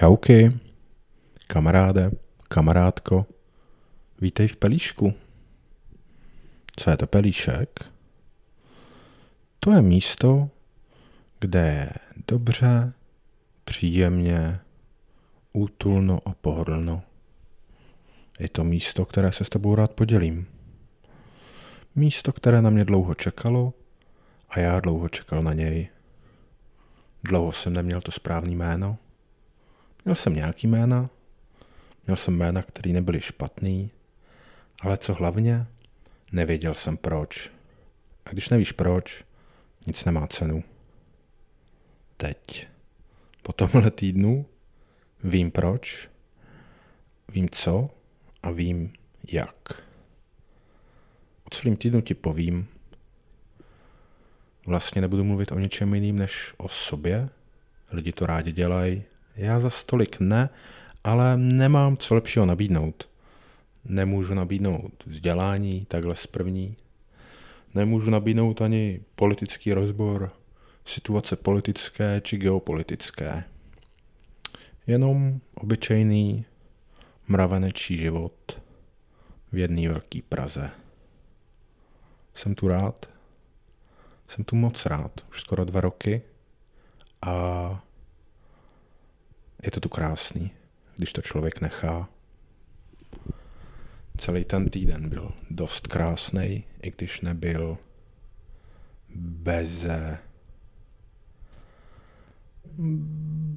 Čauky, kamaráde, kamarádko, vítej v Pelíšku. Co je to Pelíšek? To je místo, kde je dobře, příjemně, útulno a pohodlno. Je to místo, které se s tebou rád podělím. Místo, které na mě dlouho čekalo a já dlouho čekal na něj. Dlouho jsem neměl to správný jméno. Měl jsem nějaký jména, měl jsem jména, které nebyly špatný, ale co hlavně, nevěděl jsem proč. A když nevíš proč, nic nemá cenu. Teď, po tomhle týdnu, vím proč, vím co a vím jak. O celém týdnu ti povím, vlastně nebudu mluvit o něčem jiným než o sobě. Lidi to rádi dělají, já za stolik ne, ale nemám co lepšího nabídnout. Nemůžu nabídnout vzdělání takhle z první. Nemůžu nabídnout ani politický rozbor, situace politické či geopolitické. Jenom obyčejný mravenečí život v jedné velké Praze. Jsem tu rád, jsem tu moc rád, už skoro dva roky a je to tu krásný, když to člověk nechá. Celý ten týden byl dost krásný, i když nebyl bez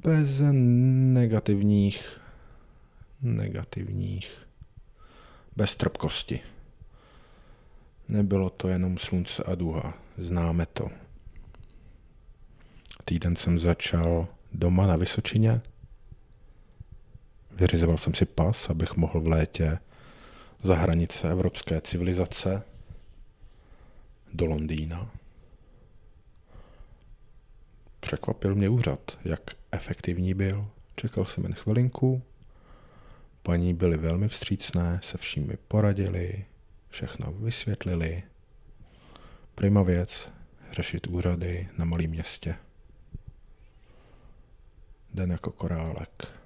bez negativních negativních bez trpkosti. Nebylo to jenom slunce a duha, známe to. Týden jsem začal doma na Vysočině, Vyřizoval jsem si pas, abych mohl v létě za hranice evropské civilizace do Londýna. Překvapil mě úřad, jak efektivní byl. Čekal jsem jen chvilinku. Paní byly velmi vstřícné, se vším mi poradili, všechno vysvětlili. Prima věc, řešit úřady na malém městě. Den jako korálek.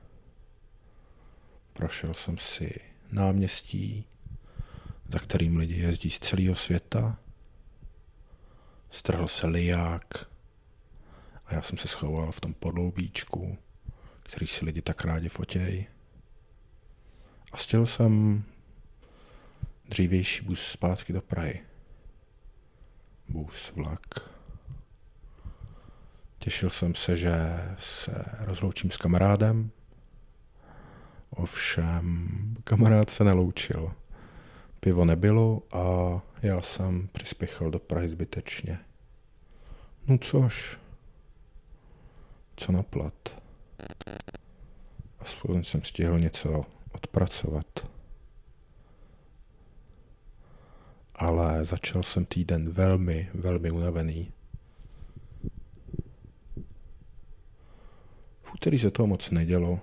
Prošel jsem si náměstí, za kterým lidi jezdí z celého světa. Strhl se liják a já jsem se schoval v tom podloubíčku, který si lidi tak rádi fotějí. A stěl jsem dřívější bus zpátky do Prahy. Bus, vlak. Těšil jsem se, že se rozloučím s kamarádem, Ovšem, kamarád se neloučil. Pivo nebylo a já jsem přispěchal do Prahy zbytečně. No což, co na plat. Aspoň jsem stihl něco odpracovat. Ale začal jsem týden velmi, velmi unavený. V úterý se toho moc nedělo,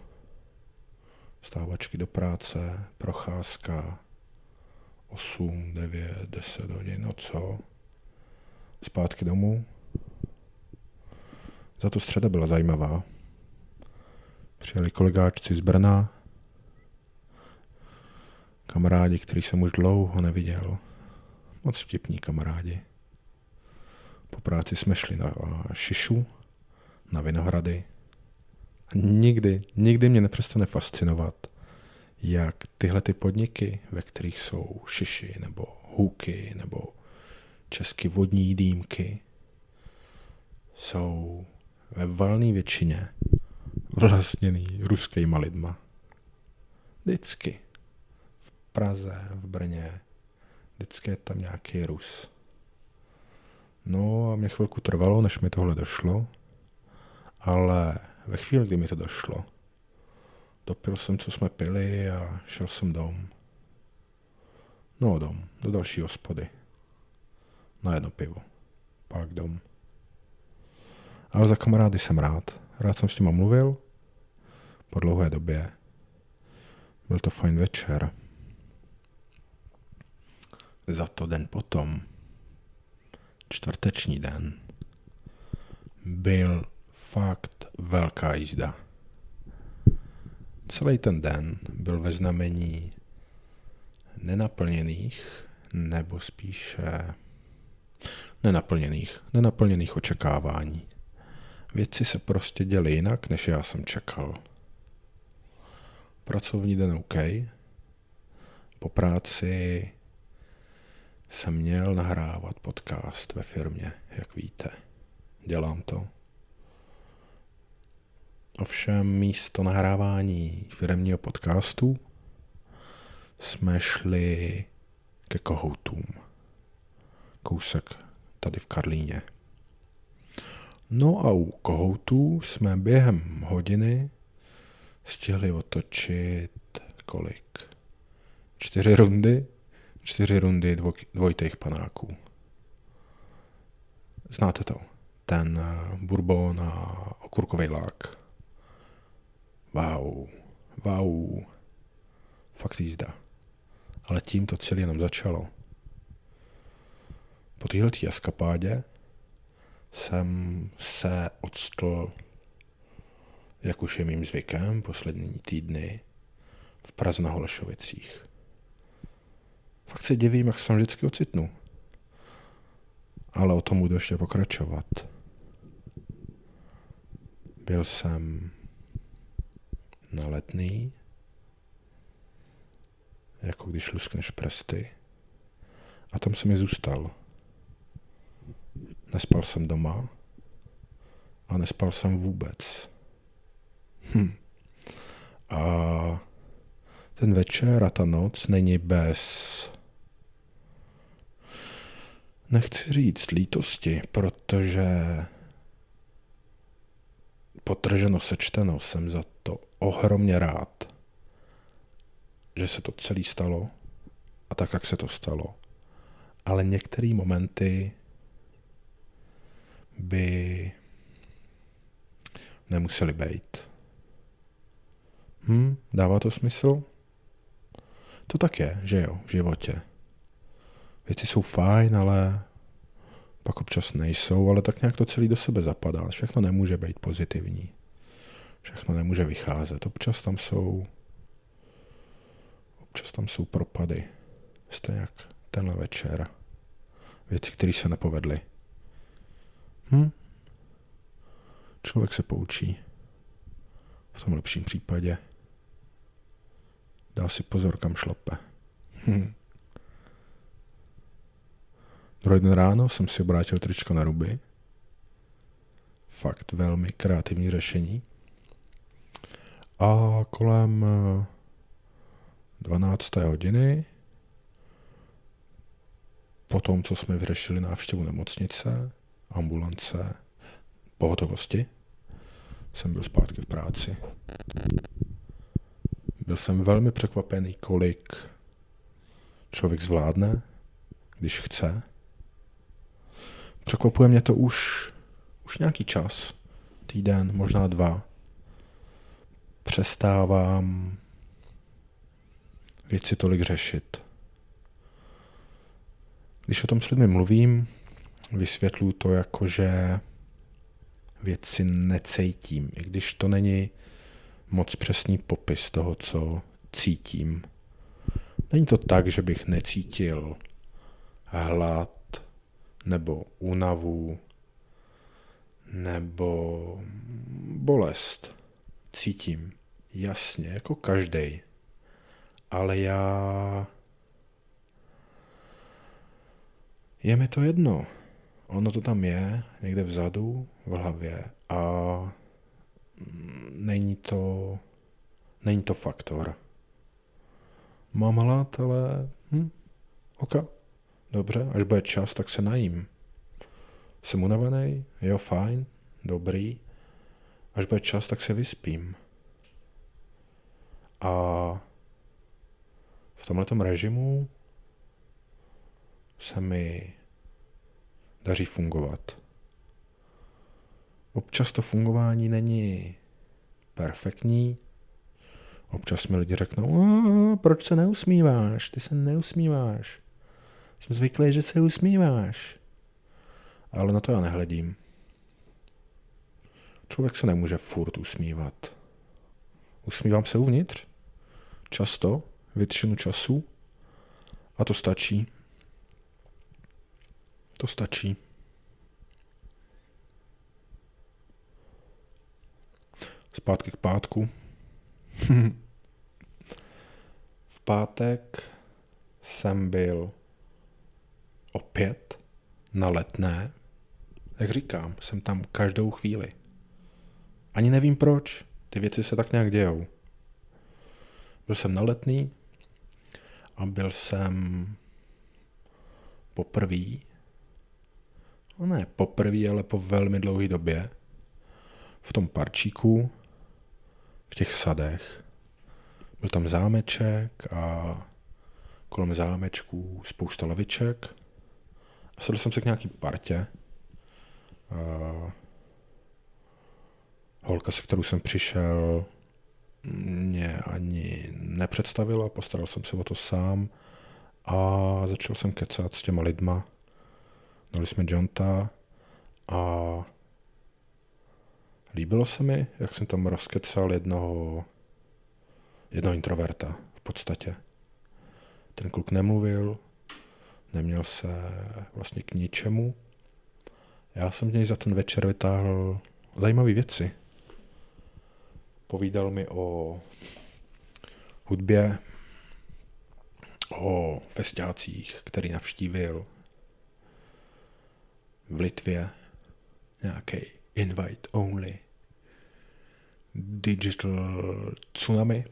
stávačky do práce, procházka, 8, 9, 10 hodin, no co? Zpátky domů. Za to středa byla zajímavá. Přijeli kolegáčci z Brna, kamarádi, který jsem už dlouho neviděl. Moc vtipní kamarádi. Po práci jsme šli na Šišu, na Vinohrady, a nikdy, nikdy mě nepřestane fascinovat, jak tyhle ty podniky, ve kterých jsou šiši nebo hůky nebo česky vodní dýmky, jsou ve valné většině vlastněný ruskýma lidma. Vždycky. V Praze, v Brně, vždycky je tam nějaký Rus. No a mě chvilku trvalo, než mi tohle došlo, ale ve chvíli, kdy mi to došlo, dopil jsem, co jsme pili a šel jsem dom. No dom, do další hospody. Na jedno pivo. Pak dom. Ale za kamarády jsem rád. Rád jsem s nima mluvil. Po dlouhé době. Byl to fajn večer. Za to den potom, čtvrteční den, byl fakt velká jízda. celý ten den byl ve znamení nenaplněných, nebo spíše nenaplněných, nenaplněných očekávání. Věci se prostě děly jinak, než já jsem čekal. Pracovní den OK. Po práci jsem měl nahrávat podcast ve firmě, jak víte. Dělám to. Ovšem místo nahrávání firmního podcastu jsme šli ke kohoutům. Kousek tady v Karlíně. No a u kohoutů jsme během hodiny stihli otočit kolik? Čtyři rundy? Čtyři rundy dvoj, dvojitých panáků. Znáte to? Ten eh, bourbon a okurkový lák. Wow, wow. Fakt jízda. Ale tím to celé jenom začalo. Po téhle eskapádě jsem se odstl, jak už je mým zvykem, poslední týdny v Praze na Holešovicích. Fakt se divím, jak se tam vždycky ocitnu. Ale o tom budu ještě pokračovat. Byl jsem na letný, jako když luskneš prsty. A tam jsem mi zůstal. Nespal jsem doma a nespal jsem vůbec. Hm. A ten večer a ta noc není bez nechci říct lítosti, protože potrženo sečteno jsem za to ohromně rád, že se to celé stalo a tak, jak se to stalo. Ale některé momenty by nemuseli být. Hm, dává to smysl? To tak je, že jo, v životě. Věci jsou fajn, ale pak občas nejsou, ale tak nějak to celý do sebe zapadá. Všechno nemůže být pozitivní. Všechno nemůže vycházet. Občas tam jsou občas tam jsou propady. Stejně jak tenhle večer. Věci, které se nepovedly. Hm? Člověk se poučí. V tom lepším případě dá si pozor, kam šlape. Hm. Druhý den ráno jsem si obrátil tričko na ruby. Fakt velmi kreativní řešení. A kolem 12. Eh, hodiny, po tom, co jsme vyřešili návštěvu nemocnice, ambulance, pohotovosti, jsem byl zpátky v práci. Byl jsem velmi překvapený, kolik člověk zvládne, když chce. Překvapuje mě to už, už nějaký čas, týden, možná dva. Přestávám věci tolik řešit. Když o tom s lidmi mluvím, vysvětluji to jako, že věci necejtím, i když to není moc přesný popis toho, co cítím. Není to tak, že bych necítil hlad nebo únavu nebo bolest. Cítím jasně, jako každý. Ale já... Je mi to jedno. Ono to tam je, někde vzadu, v hlavě a není to, není to faktor. Mám hlad, ale hm, ok, dobře, až bude čas, tak se najím. Jsem unavený, jo, fajn, dobrý. Až bude čas, tak se vyspím. A v tomhle režimu se mi daří fungovat. Občas to fungování není perfektní. Občas mi lidi řeknou, proč se neusmíváš? Ty se neusmíváš. Jsem zvyklý, že se usmíváš. Ale na to já nehledím. Člověk se nemůže furt usmívat. Usmívám se uvnitř. Často, většinu času. A to stačí. To stačí. Zpátky k pátku. v pátek jsem byl opět na letné. Jak říkám, jsem tam každou chvíli. Ani nevím proč, ty věci se tak nějak dějou. Byl jsem na letný a byl jsem poprvý, no ne poprvý, ale po velmi dlouhé době v tom parčíku, v těch sadech. Byl tam zámeček a kolem zámečků spousta laviček. A sedl jsem se k nějaký partě. Holka, se kterou jsem přišel, mě ani nepředstavila, postaral jsem se o to sám a začal jsem kecat s těma lidma. Dali jsme Jonta a líbilo se mi, jak jsem tam rozkecal jednoho, jednoho introverta v podstatě. Ten kluk nemluvil, neměl se vlastně k ničemu. Já jsem z něj za ten večer vytáhl zajímavé věci. Povídal mi o hudbě, o festiácích, který navštívil v Litvě, nějaký invite only digital tsunami.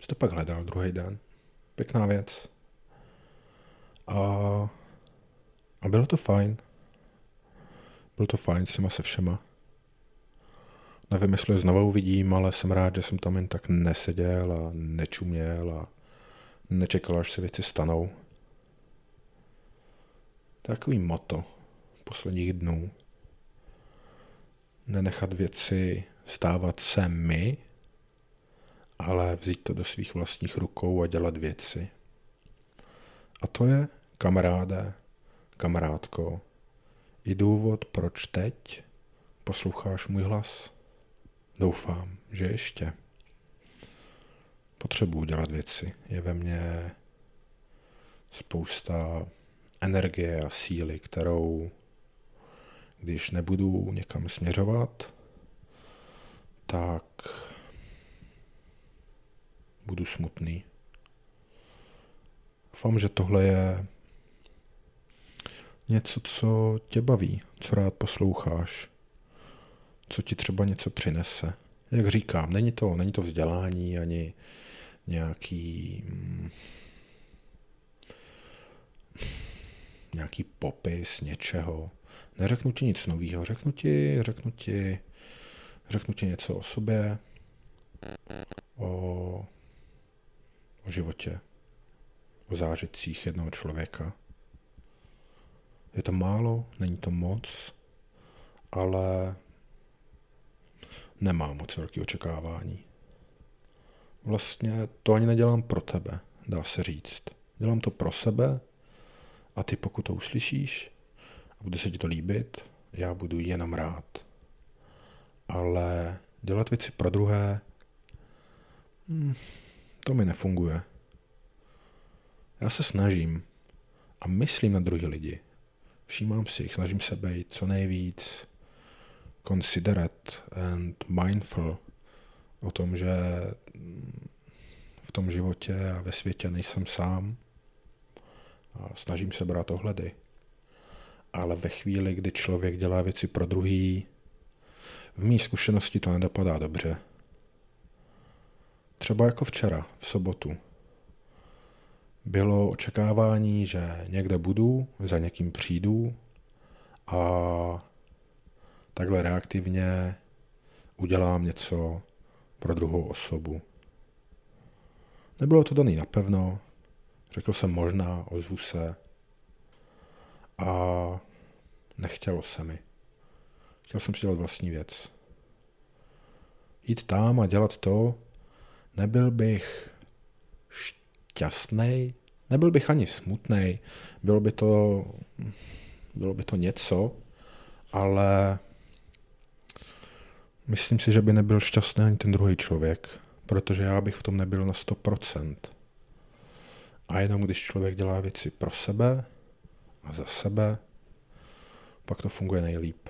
Jsi to pak hledal druhý den. Pěkná věc. A, a bylo to fajn. Bylo to fajn s těma se všema. Nevím, jestli je znovu uvidím, ale jsem rád, že jsem tam jen tak neseděl a nečuměl a nečekal, až se věci stanou. Takový moto posledních dnů. Nenechat věci stávat se my, ale vzít to do svých vlastních rukou a dělat věci. A to je, kamaráde, kamarádko, i důvod, proč teď posloucháš můj hlas. Doufám, že ještě. Potřebuji dělat věci. Je ve mně spousta energie a síly, kterou, když nebudu někam směřovat, tak budu smutný. Doufám, že tohle je něco, co tě baví, co rád posloucháš, co ti třeba něco přinese. Jak říkám, není to, není to vzdělání ani nějaký mm, nějaký popis něčeho. Neřeknu ti nic nového, řeknu ti, řeknu ti, řeknu ti něco o sobě, o, o životě, o zážitcích jednoho člověka. Je to málo, není to moc, ale nemám moc velké očekávání. Vlastně to ani nedělám pro tebe, dá se říct. Dělám to pro sebe a ty pokud to uslyšíš a bude se ti to líbit, já budu jenom rád. Ale dělat věci pro druhé, hmm, to mi nefunguje. Já se snažím a myslím na druhý lidi. Všímám si jich, snažím se být co nejvíc considerate and mindful o tom, že v tom životě a ve světě nejsem sám a snažím se brát ohledy. Ale ve chvíli, kdy člověk dělá věci pro druhý, v mý zkušenosti to nedopadá dobře. Třeba jako včera, v sobotu. Bylo očekávání, že někde budu, za někým přijdu a takhle reaktivně udělám něco pro druhou osobu. Nebylo to daný napevno, řekl jsem možná, ozvu se a nechtělo se mi. Chtěl jsem si dělat vlastní věc. Jít tam a dělat to, nebyl bych šťastný, nebyl bych ani smutný, bylo by to, bylo by to něco, ale myslím si, že by nebyl šťastný ani ten druhý člověk, protože já bych v tom nebyl na 100%. A jenom když člověk dělá věci pro sebe a za sebe, pak to funguje nejlíp.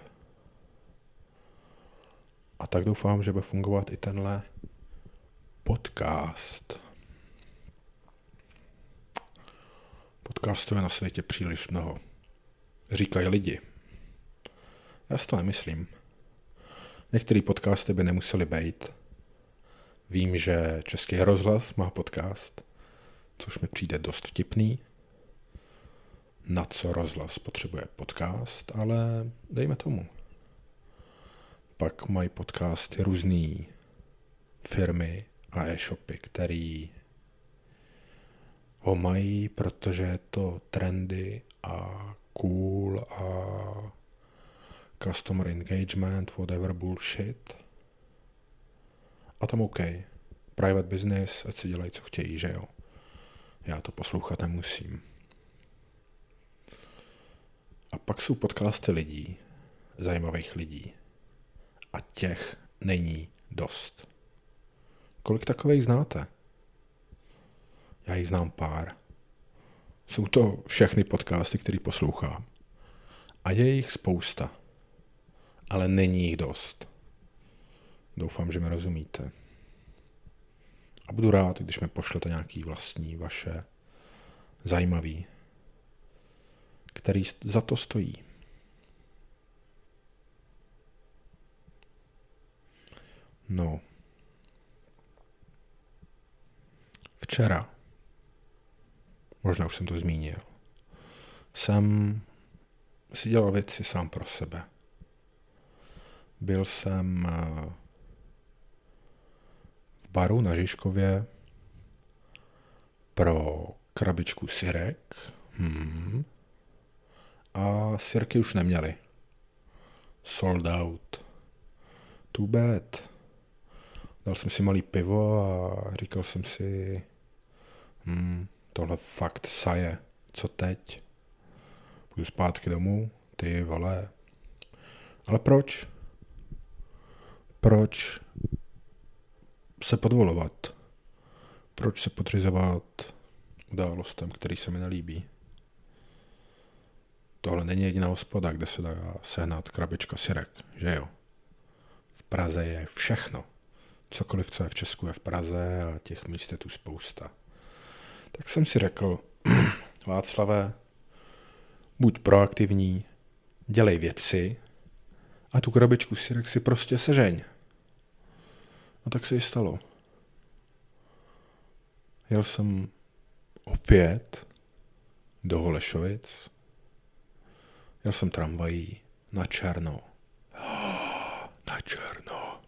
A tak doufám, že bude fungovat i tenhle podcast. Podcastů je na světě příliš mnoho. Říkají lidi. Já si to nemyslím. Některé podcasty by nemusely být. Vím, že Český rozhlas má podcast, což mi přijde dost vtipný. Na co rozhlas potřebuje podcast, ale dejme tomu. Pak mají podcasty různé firmy a e-shopy, který ho mají, protože je to trendy a cool a customer engagement, whatever bullshit. A tam OK. Private business, ať si dělají, co chtějí, že jo. Já to poslouchat nemusím. A pak jsou podcasty lidí, zajímavých lidí. A těch není dost. Kolik takových znáte? Já jich znám pár. Jsou to všechny podcasty, které poslouchám. A je jich spousta. Ale není jich dost. Doufám, že mi rozumíte. A budu rád, když mi pošlete nějaký vlastní, vaše zajímavý, který za to stojí. No. Včera, možná už jsem to zmínil, jsem si dělal věci sám pro sebe. Byl jsem eh, v baru na Žižkově pro krabičku syrek hmm. a syrky už neměli. Sold out. Too bad. Dal jsem si malý pivo a říkal jsem si, hmm, tohle fakt saje, co teď? Půjdu zpátky domů, ty vole. Ale proč? Proč se podvolovat? Proč se podřizovat událostem, který se mi nelíbí? Tohle není jediná hospoda, kde se dá sehnat krabička syrek, že jo? V Praze je všechno cokoliv, co je v Česku, je v Praze a těch míst je tu spousta. Tak jsem si řekl, Václave, buď proaktivní, dělej věci a tu krabičku syrek si prostě sežeň. A tak se ji stalo. Jel jsem opět do Holešovic. Jel jsem tramvají na černo. Na černo.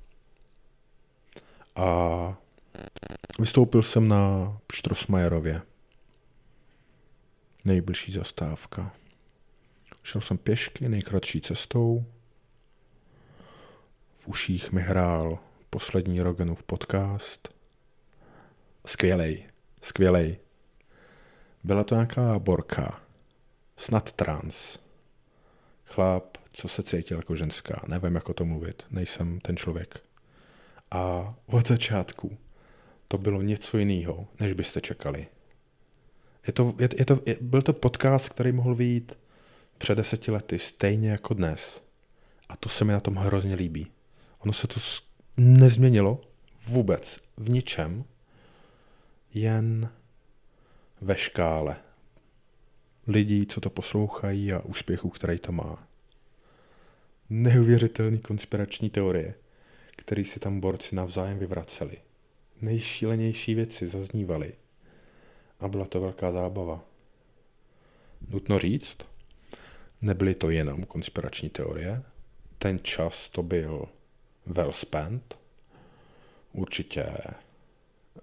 A vystoupil jsem na Štrosmajerově. Nejbližší zastávka. Šel jsem pěšky nejkratší cestou. V uších mi hrál poslední Rogenův podcast. Skvělej, skvělej. Byla to nějaká borka, snad trans. Chlap, co se cítil jako ženská, nevím, jak o tom mluvit, nejsem ten člověk. A od začátku to bylo něco jiného, než byste čekali. Je to, je, je to, je, byl to podcast, který mohl vyjít před deseti lety, stejně jako dnes. A to se mi na tom hrozně líbí. Ono se to nezměnilo vůbec, v ničem, jen ve škále lidí, co to poslouchají a úspěchu, který to má. Neuvěřitelný konspirační teorie který si tam borci navzájem vyvraceli. Nejšílenější věci zaznívaly. A byla to velká zábava. Nutno říct, nebyly to jenom konspirační teorie. Ten čas to byl well spent. Určitě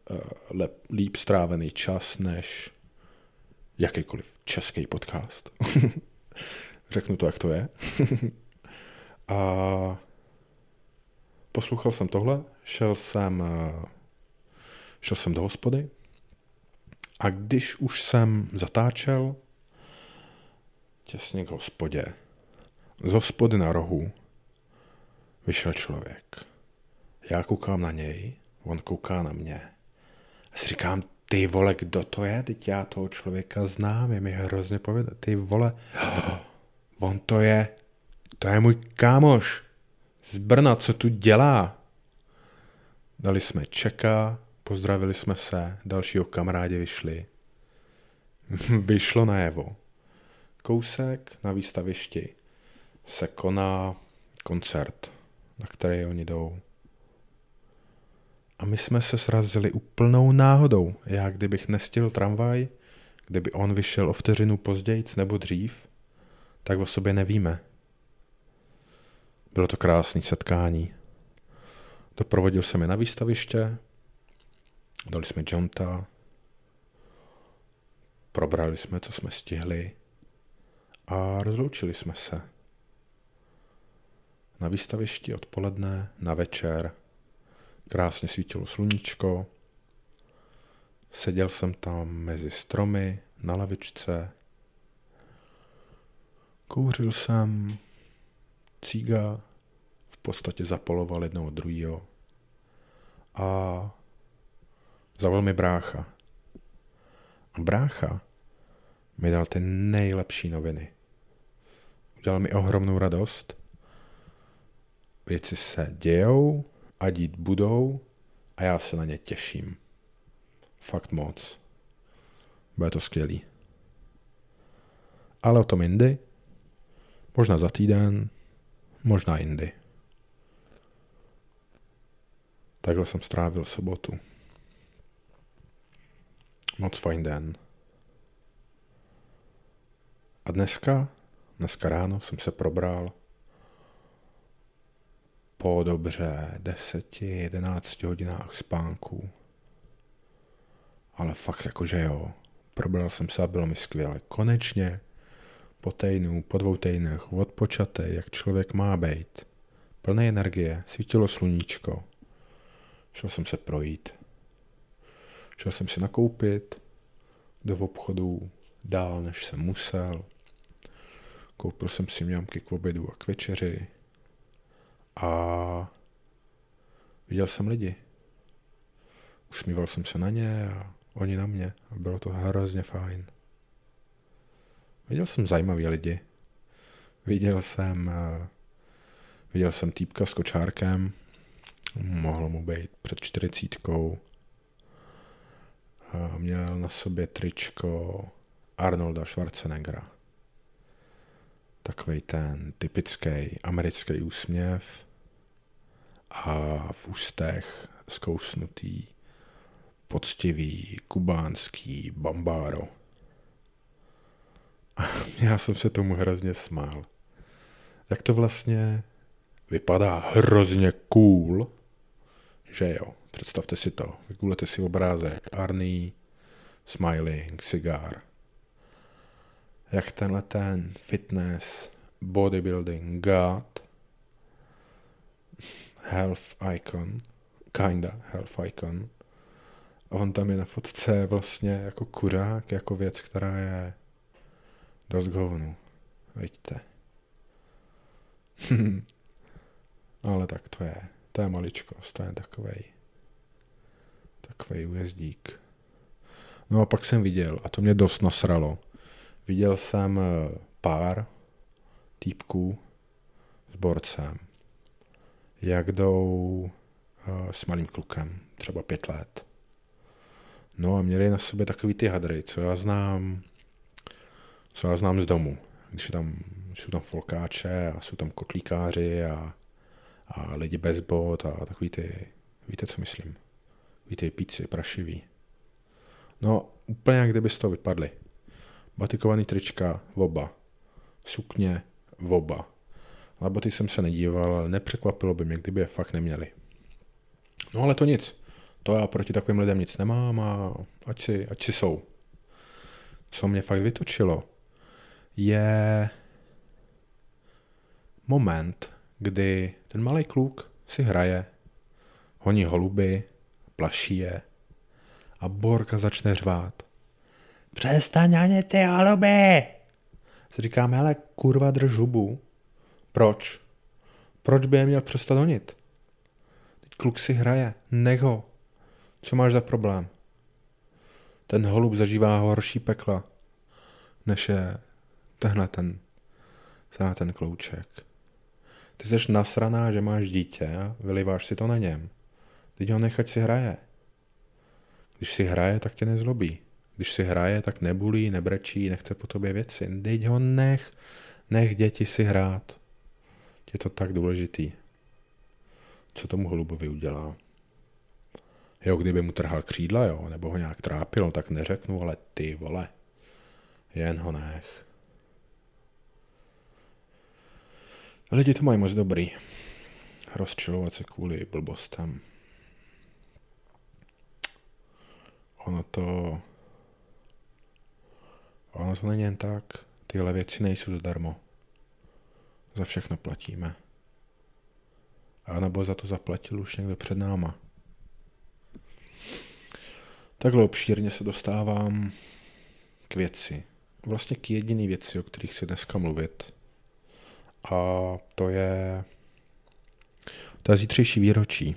uh, lep, líp strávený čas než jakýkoliv český podcast. Řeknu to, jak to je. a poslouchal jsem tohle, šel jsem, eh, šel jsem do hospody a když už jsem zatáčel těsně k hospodě, z hospody na rohu vyšel člověk. Já koukám na něj, on kouká na mě. A si říkám, ty vole, kdo to je? Teď já toho člověka znám, je mi hrozně povědět. Ty vole, on to je, to je můj kámoš z Brna, co tu dělá? Dali jsme čeka, pozdravili jsme se, dalšího kamarádi vyšli. Vyšlo najevo. Kousek na výstavišti se koná koncert, na který oni jdou. A my jsme se srazili úplnou náhodou. Já kdybych nestihl tramvaj, kdyby on vyšel o vteřinu později nebo dřív, tak o sobě nevíme. Bylo to krásné setkání. Doprovodil jsem je na výstaviště, dali jsme Jonta, probrali jsme, co jsme stihli a rozloučili jsme se. Na výstavišti odpoledne, na večer, krásně svítilo sluníčko, seděl jsem tam mezi stromy, na lavičce, kouřil jsem, cíga v podstatě zapoloval jednoho druhého a zavolal mi brácha. A brácha mi dal ty nejlepší noviny. Udělal mi ohromnou radost. Věci se dějou a dít budou a já se na ně těším. Fakt moc. Bude to skvělý. Ale o tom jindy. Možná za týden, možná jindy. Takhle jsem strávil sobotu. Moc fajn den. A dneska, dneska ráno jsem se probral po dobře 10-11 hodinách spánku. Ale fakt jakože jo. Probral jsem se a bylo mi skvěle. Konečně po týdnu, po dvou týdnech, odpočatý, jak člověk má být. Plné energie, svítilo sluníčko. Šel jsem se projít. Šel jsem si nakoupit do obchodu dál, než jsem musel. Koupil jsem si mňamky k obědu a k večeři. A viděl jsem lidi. Usmíval jsem se na ně a oni na mě. A bylo to hrozně fajn. Viděl jsem zajímavý lidi. Viděl jsem, uh, viděl jsem týpka s kočárkem, mohlo mu být před čtyřicítkou. Měl na sobě tričko Arnolda Schwarzeneggera. Takový ten typický americký úsměv a v ústech zkousnutý poctivý kubánský bambáro. A já jsem se tomu hrozně smál. Jak to vlastně vypadá hrozně cool, že jo. Představte si to. Vygooglete si obrázek Arnie, smiling, cigar. Jak tenhle ten fitness, bodybuilding god, health icon, kinda health icon, a on tam je na fotce vlastně jako kurák, jako věc, která je Dost hovnu. Vidíte. Ale tak to je. To je maličkost, to je takovej takovej ujezdík. No a pak jsem viděl, a to mě dost nasralo, viděl jsem eh, pár týpků s borcem, jak jdou uh, s malým klukem, třeba pět let. No a měli na sobě takový ty hadry, co já znám co já znám z domu. Když, tam, jsou tam folkáče a jsou tam kotlíkáři a, a lidi bez bod a takový ty, víte, co myslím? Víte, píci, prašivý. No, úplně jak kdyby z toho vypadli. Batikovaný trička, oba. Sukně, oba. Na boty jsem se nedíval, ale nepřekvapilo by mě, kdyby je fakt neměli. No ale to nic. To já proti takovým lidem nic nemám a ať si, ať si jsou. Co mě fakt vytočilo, je moment, kdy ten malý kluk si hraje, honí holuby, plaší je a Borka začne řvát. Přestaň ani ty holuby! Si říkáme, ale kurva drž hubu. Proč? Proč by je měl přestat honit? kluk si hraje, nech ho. Co máš za problém? Ten holub zažívá horší pekla, než je tenhle ten, tenhle ten klouček. Ty jsi nasraná, že máš dítě a vyliváš si to na něm. Teď ho nechať si hraje. Když si hraje, tak tě nezlobí. Když si hraje, tak nebulí, nebrečí, nechce po tobě věci. Teď ho nech, nech děti si hrát. Je to tak důležitý. Co tomu holubovi udělá? Jo, kdyby mu trhal křídla, jo, nebo ho nějak trápil, no, tak neřeknu, ale ty vole, jen ho nech. Lidi to mají moc dobrý. Rozčilovat se kvůli blbostem. Ono to... Ono to není jen tak. Tyhle věci nejsou zadarmo. Za všechno platíme. A nebo za to zaplatil už někdo před náma. Takhle obšírně se dostávám k věci. Vlastně k jediný věci, o kterých chci dneska mluvit. A to je, to je zítřejší výročí.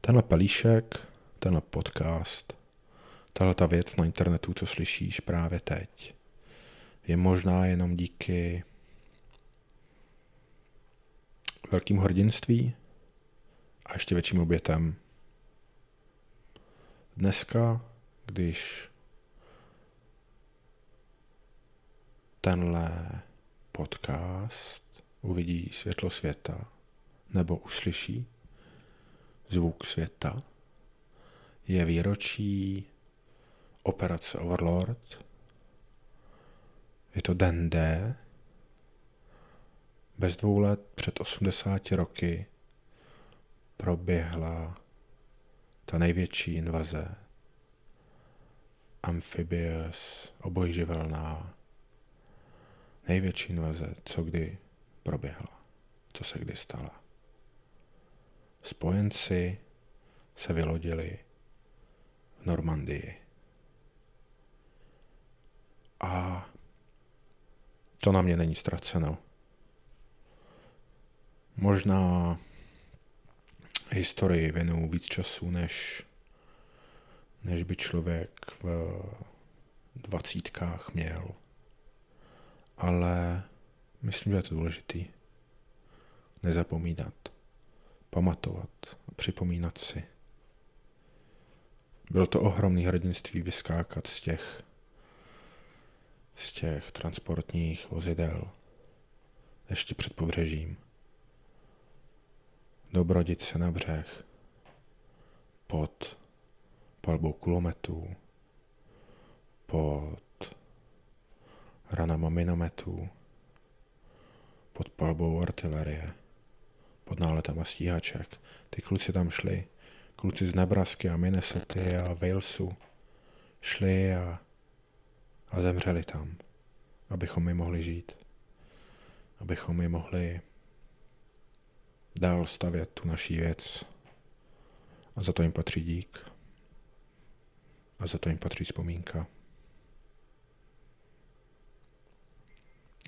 Tenhle pelíšek, tenhle podcast, tahle ta věc na internetu, co slyšíš právě teď, je možná jenom díky velkým hrdinství a ještě větším obětem. Dneska, když tenhle podcast uvidí světlo světa nebo uslyší zvuk světa, je výročí operace Overlord. Je to den D. Bez dvou let před 80 roky proběhla ta největší invaze amphibious, obojživelná, největší invaze, co kdy proběhla, co se kdy stala. Spojenci se vylodili v Normandii. A to na mě není ztraceno. Možná historii věnuju víc času, než, než by člověk v dvacítkách měl. Ale myslím, že je to důležitý. Nezapomínat, pamatovat a připomínat si. Bylo to ohromný hrdinství vyskákat z těch, z těch transportních vozidel ještě před pobřežím dobrodit se na břeh pod palbou kulometů, pod ranama minometů, pod palbou artilerie, pod náletama stíhaček. Ty kluci tam šli, kluci z Nebrasky a Minnesota a Walesu, šli a, a zemřeli tam, abychom my mohli žít, abychom my mohli dál stavět tu naší věc. A za to jim patří dík. A za to jim patří vzpomínka.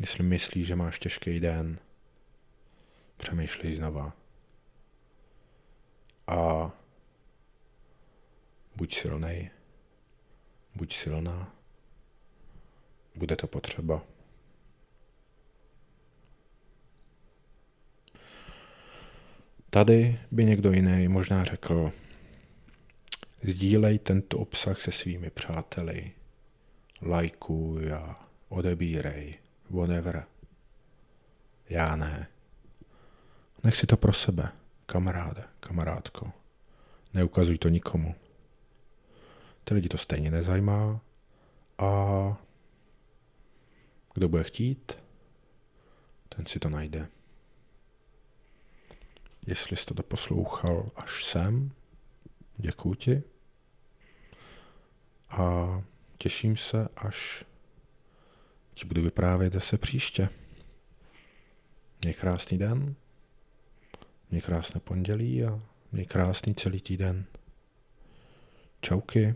Jestli myslíš, že máš těžký den, přemýšlej znova. A buď silnej, buď silná, bude to potřeba. Tady by někdo jiný možná řekl, sdílej tento obsah se svými přáteli, lajkuj a odebírej, whatever. Já ne. Nech si to pro sebe, kamaráde, kamarádko. Neukazuj to nikomu. Ty lidi to stejně nezajímá a kdo bude chtít, ten si to najde. Jestli jsi to doposlouchal až sem, děkuji ti. A těším se, až ti budu vyprávět zase příště. Měj krásný den, měj krásné pondělí a měj krásný celý týden. Čauky.